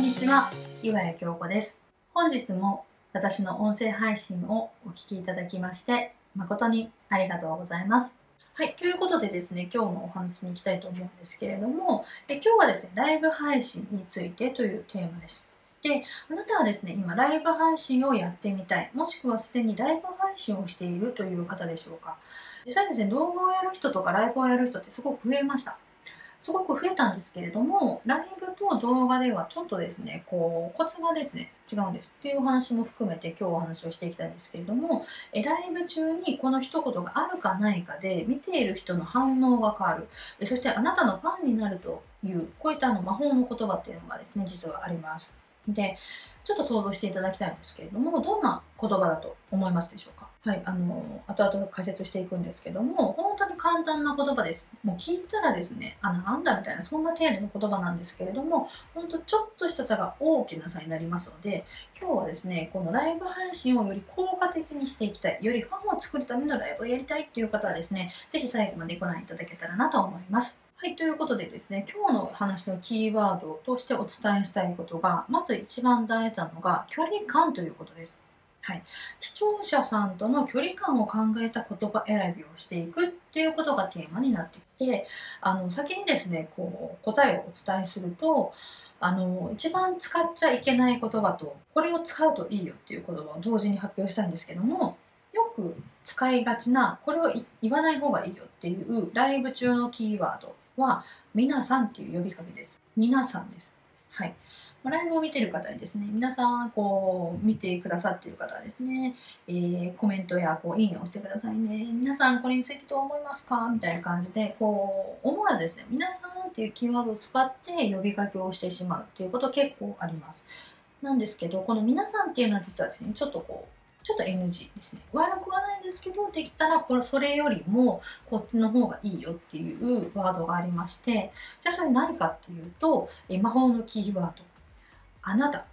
んにちは、岩谷京子です。本日も私の音声配信をお聞きいただきまして、誠にありがとうございます。はい、ということでですね、今日のお話に行きたいと思うんですけれども、え今日はですね、ライブ配信についてというテーマです。で、あなたはですね、今ライブ配信をやってみたい、もしくはすでにライブ配信をしているという方でしょうか。実際ですね、動画をやる人とかライブをやる人ってすごく増えました。すごく増えたんですけれども、ライブと動画ではちょっとですね、こう、コツがですね、違うんですっていうお話も含めて今日お話をしていきたいんですけれども、えライブ中にこの一言があるかないかで見ている人の反応が変わる。そしてあなたのファンになるという、こういったあの魔法の言葉っていうのがですね、実はあります。で、ちょっと想像していただきたいんですけれども、どんな言葉だと思いますでしょうか？はい、あの、後々解説していくんですけども、本当に簡単な言葉です。もう聞いたらですね、あ、なんだみたいな、そんな程度の言葉なんですけれども、本当ちょっとした差が大きな差になりますので、今日はですね、このライブ配信をより効果的にしていきたい、よりファンを作るためのライブをやりたいっていう方はですね、ぜひ最後までご覧いただけたらなと思います。はい、ということでですね、今日の話のキーワードとしてお伝えしたいことが、まず一番大事なのが距離感ということです。はい、視聴者さんとの距離感を考えた言葉選びをしていくっていうことがテーマになっていてあの先にですねこう答えをお伝えするとあの一番使っちゃいけない言葉とこれを使うといいよっていう言葉を同時に発表したんですけどもよく使いがちなこれを言わない方がいいよっていうライブ中のキーワードは皆さんっていう呼びかけです。皆さんです。はい。ライブを見てる方にですね、皆さん、こう、見てくださっている方はですね、えー、コメントや、こう、いいねをしてくださいね。皆さん、これについてどう思いますか？みたいな感じで、こう、思わずですね、皆さんっていうキーワードを使って呼びかけをしてしまうっていうこと結構あります。なんですけど、この皆さんっていうのは実はですね、ちょっとこう、ちょっと NG ですね。悪くはないんですけど、できたらこれそれよりもこっちの方がいいよっていうワードがありまして、じゃあそれ何かっていうと、え魔法のキーワード。あなた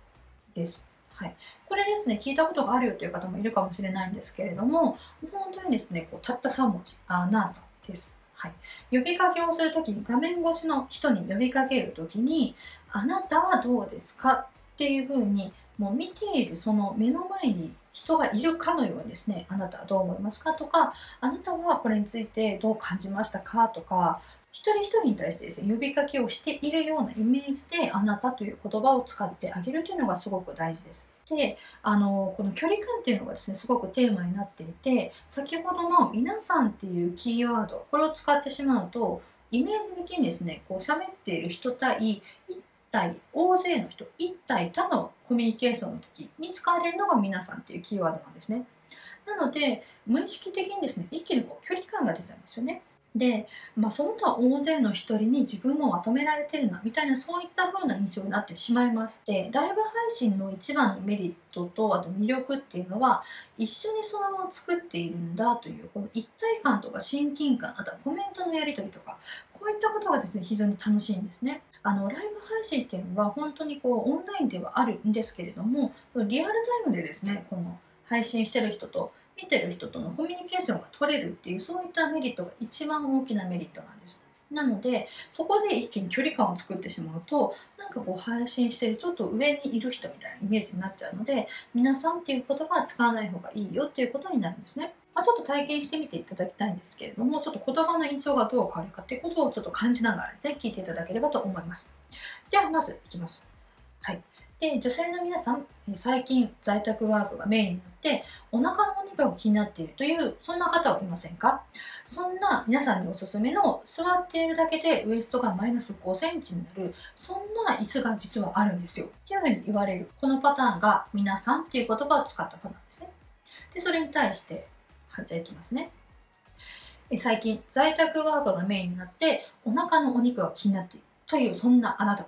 です。はい、これですね、聞いたことがあるよという方もいるかもしれないんですけれども、本当にですね、こうたった3文字、あなたです。はい、呼びかけをするときに、画面越しの人に呼びかけるときに、あなたはどうですかっていうふうに、もう見ているその目の前に人がいるかのようにですね、あなたはどう思いますかとか、あなたはこれについてどう感じましたかとか、一人一人に対してですね、呼びかけをしているようなイメージで、あなたという言葉を使ってあげるというのがすごく大事です。で、あの、この距離感っていうのがですね、すごくテーマになっていて、先ほどの皆さんっていうキーワード、これを使ってしまうと、イメージ的にですね、こう喋っている人対一対大勢の人、一対他のコミュニケーションの時に使われるのが皆さんっていうキーワードなんですね。なので、無意識的にですね、一気にこう距離感が出たんですよね。で、まあ、その他大勢の一人に自分もまとめられてるなみたいなそういった風な印象になってしまいましてライブ配信の一番のメリットとあと魅力っていうのは一緒にその場を作っているんだというこの一体感とか親近感あとはコメントのやり取りとかこういったことがですね非常に楽しいんですね。あのライブ配信っていうのは本当にこうオンラインではあるんですけれどもリアルタイムでですねこの配信してる人と見てる人とのコミュニケーションが取れるっていうそういったメリットが一番大きなメリットなんです。なのでそこで一気に距離感を作ってしまうとなんかこう配信してるちょっと上にいる人みたいなイメージになっちゃうので皆さんっていう言葉は使わない方がいいよっていうことになるんですね。まあ、ちょっと体験してみていただきたいんですけれどもちょっと言葉の印象がどう変わるかっていうことをちょっと感じながらですね聞いていただければと思います。じゃあまずいきます。はい。で女性の皆さん最近在宅ワークがメインになってお腹のお肉が気になっているというそんな方はいませんか？そんな皆さんにおすすめの座っているだけでウエストがマイナス5センチになるそんな椅子が実はあるんですよ。っていうふうに言われるこのパターンが皆さんっていう言葉を使ったパターンですね。でそれに対してじゃあいきますね。最近在宅ワークがメインになってお腹のお肉が気になっている。というそんなあなた。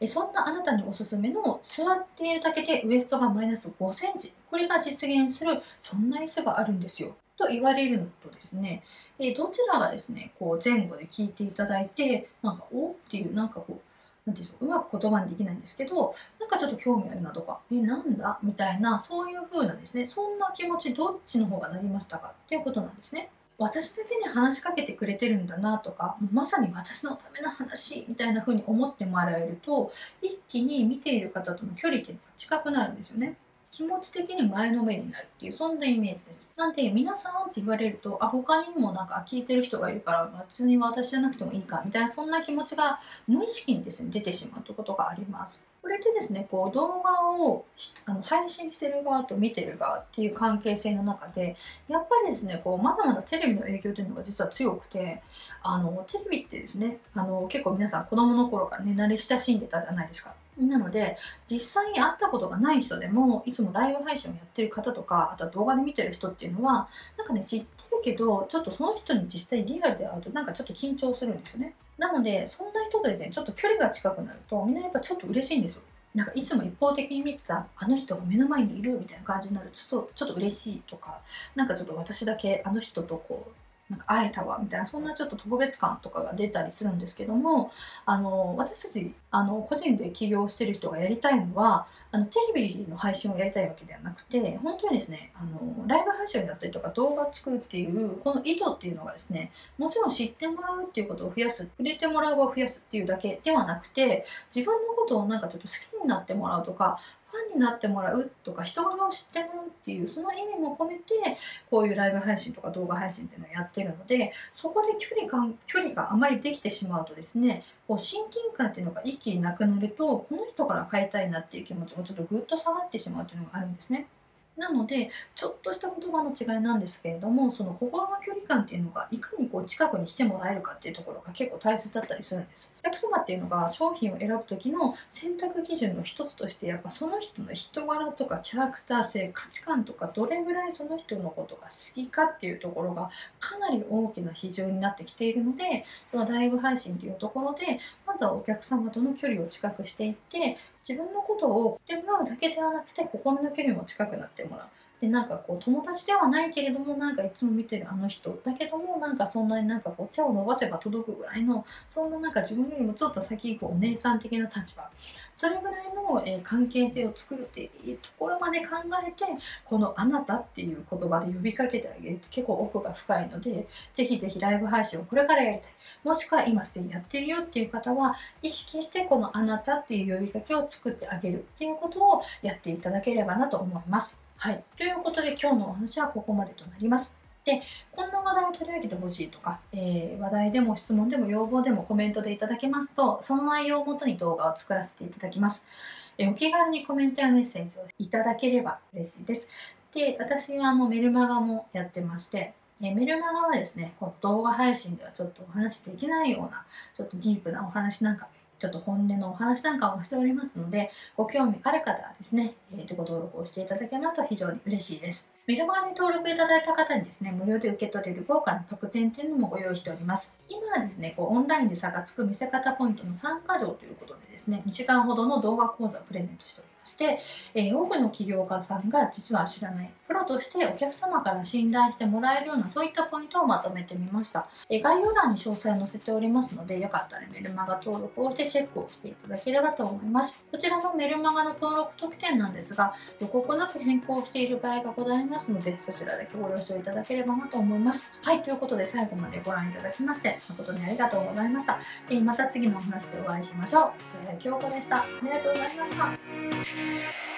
えそんなあなたにおすすめの座っているだけでウエストがマイナス5センチ。これが実現するそんな椅子があるんですよ。と言われるのとですね。えどちらがですねこう前後で聞いていただいてなんかおっていうなんかこうなんていうんでしょううまく言葉にできないんですけどなんかちょっと興味あるなとかえなんだ？みたいなそういう風なですねそんな気持ちどっちの方がなりましたか？っていうことなんですね。私だけに話しかけてくれてるんだなとかまさに私のための話みたいな風に思ってもらえると一気に見ている方との距離っていうのが近くなるんですよね。気持ち的に前のめりになるっていうそんなイメージです。なんで皆さんって言われるとあ他にもなんか聞いてる人がいるから別に私じゃなくてもいいかみたいなそんな気持ちが無意識にですね出てしまうということがあります。これでですねこう動画をあの配信してる側と見てる側っていう関係性の中でやっぱりですねこうまだまだテレビの影響というのが実は強くてあのテレビってですねあの結構皆さん子供の頃からね慣れ親しんでたじゃないですか。なので実際に会ったことがない人でもいつもライブ配信をやってる方とかあとは動画で見てる人っていうのはなんかね知ってるけどちょっとその人に実際リアルで会うとなんかちょっと緊張するんですよね。なのでそんな人とですねちょっと距離が近くなるとみんなやっぱちょっと嬉しいんですよ。なんかいつも一方的に見てたあの人が目の前にいるみたいな感じになるとちょっとちょっと嬉しいとかなんかちょっと私だけあの人とこうなんか会えたわみたいなそんなちょっと特別感とかが出たりするんですけどもあの私たちあの個人で起業してる人がやりたいのはあのテレビの配信をやりたいわけではなくて本当にですねあのライブ配信をやったりとか動画を作るっていうこの意図っていうのがですねもちろん知ってもらうっていうことを増やす触れてもらうを増やすっていうだけではなくて自分のことをなんかちょっと好きになってもらうとかになってもらうとか人柄を知ってもらうっていうその意味も込めてこういうライブ配信とか動画配信っていうのをやってるのでそこで距離感距離があまりできてしまうとですねこう親近感っていうのが一気になくなるとこの人から変えたいなっていう気持ちもちょっとぐっと下がってしまうというのがあるんですね。なのでちょっとした言葉の違いなんですけれどもその心の距離感っていうのがいかにこう近くに来てもらえるかっていうところが結構大切だったりするんです。お客様っていうのが商品を選ぶ時の選択基準の一つとしてやっぱその人の人柄とかキャラクター性価値観とかどれぐらいその人のことが好きかっていうところがかなり大きな比重になってきているのでそのライブ配信っていうところでまずはお客様との距離を近くしていって自分のことを言ってもらうだけではなくて心の距離も近くなってもらう。でなんかこう友達ではないけれどもなんかいつも見てるあの人だけどもなんかそんなになんかこう手を伸ばせば届くぐらいのそんななんか自分よりもちょっと先こうお姉さん的な立場。それぐらいの、え関係性を作るっていうところまで考えてこの「あなた」っていう言葉で呼びかけてあげる。と結構奥が深いのでぜひぜひライブ配信をこれからやりたい。もしくは今すでにやってるよっていう方は意識してこの「あなた」っていう呼びかけを作ってあげるっていうことをやっていただければなと思います。はい。ということで今日のお話はここまでとなります。で、こんな話題を取り上げてほしいとか、えー、話題でも質問でも要望でもコメントでいただけますと、その内容をもとに動画を作らせていただきます。えー、お気軽にコメントやメッセージをいただければ嬉しいです。で、私はあのメルマガもやってまして、えメルマガはですね、この動画配信ではちょっとお話できないような、ちょっとディープなお話なんかちょっと本音のお話なんかもしておりますので、ご興味ある方はですね、えー、ご登録をしていただけますと非常に嬉しいです。メルマガに登録いただいた方にですね、無料で受け取れる豪華な特典というのもご用意しております。今はですね、こうオンラインで差がつく見せ方ポイントの参加条ということでですね、2時間ほどの動画講座をプレゼントしております。して、えー、多くの起業家さんが実は知らないプロとしてお客様から信頼してもらえるようなそういったポイントをまとめてみました、えー、概要欄に詳細を載せておりますのでよかったらメルマガ登録をしてチェックをしていただければと思います。こちらのメルマガの登録特典なんですが予告なく変更している場合がございますのでそちらだけご了承いただければなと思います。はいということで最後までご覧いただきまして誠にありがとうございました、えー、また次のお話でお会いしましょう、えー、京子でした。ありがとうございました。Thank you.